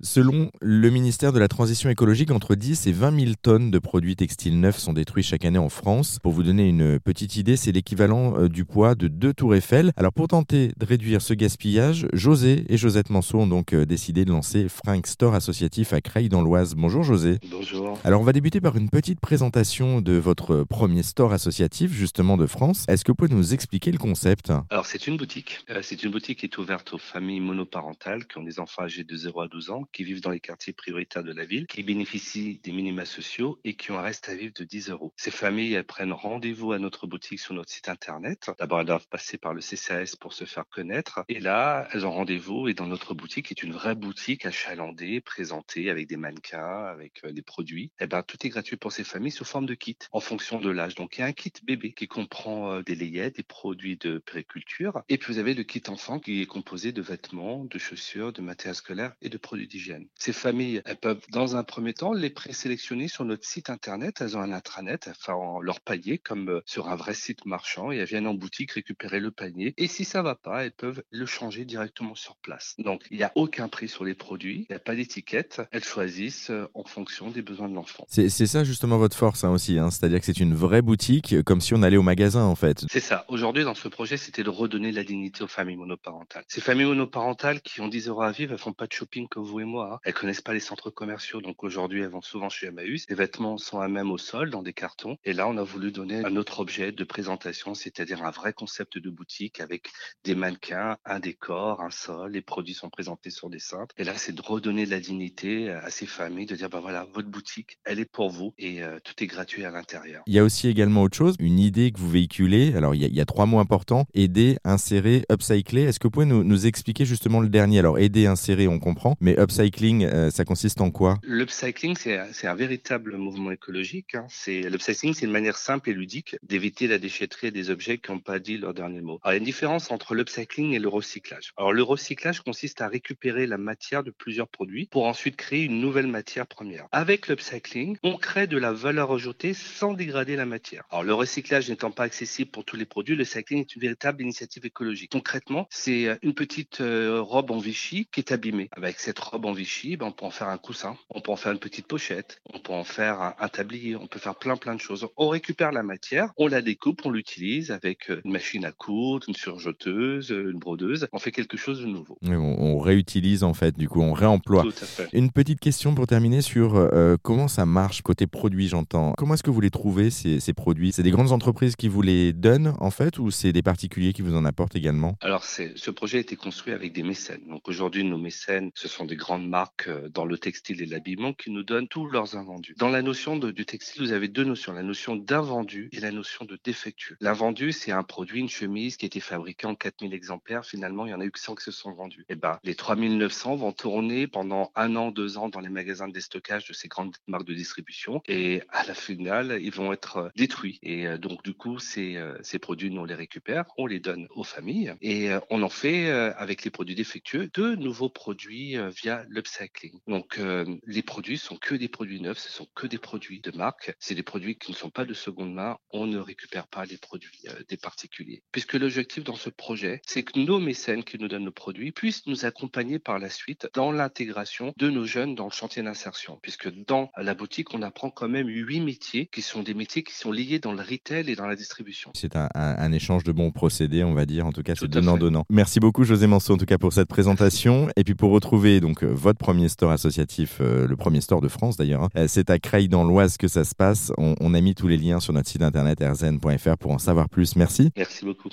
Selon le ministère de la Transition écologique, entre 10 et 20 000 tonnes de produits textiles neufs sont détruits chaque année en France. Pour vous donner une petite idée, c'est l'équivalent euh, du poids de deux tours Eiffel. Alors pour tenter de réduire ce gaspillage, José et Josette Manceau ont donc euh, décidé de lancer Frank Store Associatif à Creil dans l'Oise. Bonjour José. Bonjour. Alors on va débuter par une petite présentation de votre premier store associatif justement de France. Est-ce que vous pouvez nous expliquer le concept? Alors c'est une boutique. Euh, c'est une boutique qui est ouverte aux familles monoparentales qui ont des enfants âgés de 0 à 12 ans qui vivent dans les quartiers prioritaires de la ville, qui bénéficient des minima sociaux et qui ont un reste à vivre de 10 euros. Ces familles, elles prennent rendez-vous à notre boutique sur notre site internet. D'abord, elles doivent passer par le CCAS pour se faire connaître. Et là, elles ont rendez-vous et dans notre boutique, qui est une vraie boutique achalandée, présentée avec des mannequins, avec euh, des produits, eh ben, tout est gratuit pour ces familles sous forme de kit en fonction de l'âge. Donc, il y a un kit bébé qui comprend euh, des layettes, des produits de périculture. Et puis, vous avez le kit enfant qui est composé de vêtements, de chaussures, de matériel scolaire et de produits d'hygiène. Ces familles, elles peuvent, dans un premier temps, les présélectionner sur notre site internet. Elles ont un intranet, elles font leur panier comme euh, sur un vrai site marchand et elles viennent en boutique récupérer le panier. Et si ça va pas, elles peuvent le changer directement sur place. Donc, il n'y a aucun prix sur les produits, il n'y a pas d'étiquette. Elles choisissent euh, en fonction des besoins de l'enfant. C'est ça justement votre force hein, aussi, hein. c'est-à-dire que c'est une vraie boutique, euh, comme si on allait au magasin en fait. C'est ça. Aujourd'hui, dans ce projet, c'était de redonner la dignité aux familles monoparentales. Ces familles monoparentales qui ont 10 euros à vivre, elles font pas de shopping comme vous et moi. Hein. Elles connaissent pas les centres commerciaux, donc aujourd'hui elles vont souvent chez Emmaüs. Les vêtements sont à même au sol dans des cartons. Et là, on a voulu donner un autre objet de présentation, c'est-à-dire un vrai concept de boutique avec des mannequins, un décor, un sol. Les produits sont présentés sur des cintres. Et là, c'est de redonner de la dignité à ces familles, de dire bah voilà, votre boutique, elle est pour vous et euh, tout est gratuit à l'intérieur. Il y a aussi également autre chose, une idée que vous véhiculez. Alors il y a, trois mots importants aider, insérer, upcycler. Est-ce que vous pouvez nous, nous, expliquer justement le dernier? Alors aider, insérer, on comprend, mais upcycling, euh, ça consiste en quoi? L'upcycling, c'est un véritable mouvement écologique. Hein. L'upcycling, c'est une manière simple et ludique d'éviter la déchetterie des objets qui n'ont pas dit leur dernier mot. Alors, il y a une différence entre l'upcycling et le recyclage. Alors, le recyclage consiste à récupérer la matière de plusieurs produits pour ensuite créer une nouvelle matière première. Avec l'upcycling, on crée de la valeur ajoutée sans dégrader la matière. Alors, le recyclage n'étant pas accessible pour tous les produits, le cycling est une véritable initiative écologique. Concrètement, c'est une petite euh, robe en Vichy qui est abîmée. Avec cette robe en Vichy, ben, on peut en faire un coussin, on peut en faire une petite pochette, on peut en faire un, tablier, on peut faire plein plein de choses. On récupère la matière, on la découpe, on l'utilise avec euh, une machine à coudre, une surjeteuse, euh, une brodeuse. On fait quelque chose de nouveau. On, on, réutilise en fait, du coup, on réemploie. Tout à fait. Une petite question pour terminer sur euh, comment ça marche côté produit, j'entends. Comment est-ce que vous les trouvez ces, ces produits? C'est des grandes entreprises qui vous les donnent en fait, ou c'est des particuliers qui vous en apportent également? Alors, ce projet a été construit avec des mécènes. Donc aujourd'hui, nos mécènes, ce sont des grandes marques dans le textile et l'habillement qui nous donnent tous leurs invendus. Dans la notion de, du textile, vous avez deux notions, la notion d'invendu et la notion de défectueux. L'invendu, c'est un produit, une chemise qui a été fabriquée en 4000 exemplaires. Finalement, il y en a eu que 100 qui se sont vendus. Et ben, les 3900 vont tourner pendant un an, deux ans dans les magasins de déstockage de ces grandes marques de distribution. Et à la finale, ils vont être détruits. Et donc, du coup, ces, ces produits, nous, on les récupère, on les donne aux familles et on en fait, avec les produits défectueux, de nouveaux produits via l'upcycling. Donc, les produits sont que des produits neufs, ce sont que des produits de marque. C'est des produits qui ne sont pas de seconde main. On ne récupère pas les produits euh, des particuliers. Puisque l'objectif dans ce projet, c'est que nos mécènes qui nous donnent nos produits puissent nous accompagner par la suite dans l'intégration de nos jeunes dans le chantier d'insertion. Puisque dans la boutique, on apprend quand même huit métiers qui sont des métiers qui sont liés dans le retail et dans la distribution. C'est un, un, un, échange de bons procédés, on va dire. En tout cas, c'est donnant-donnant. Merci beaucoup, José Manceau, en tout cas, pour cette présentation. Et puis pour retrouver donc votre premier store associatif, euh, le premier store de France d'ailleurs, hein, c'est à Creil dans l'Oise que ça se passe. On, on, a mis tous les liens sur notre site internet rzn.fr pour en savoir plus. Merci. Merci beaucoup.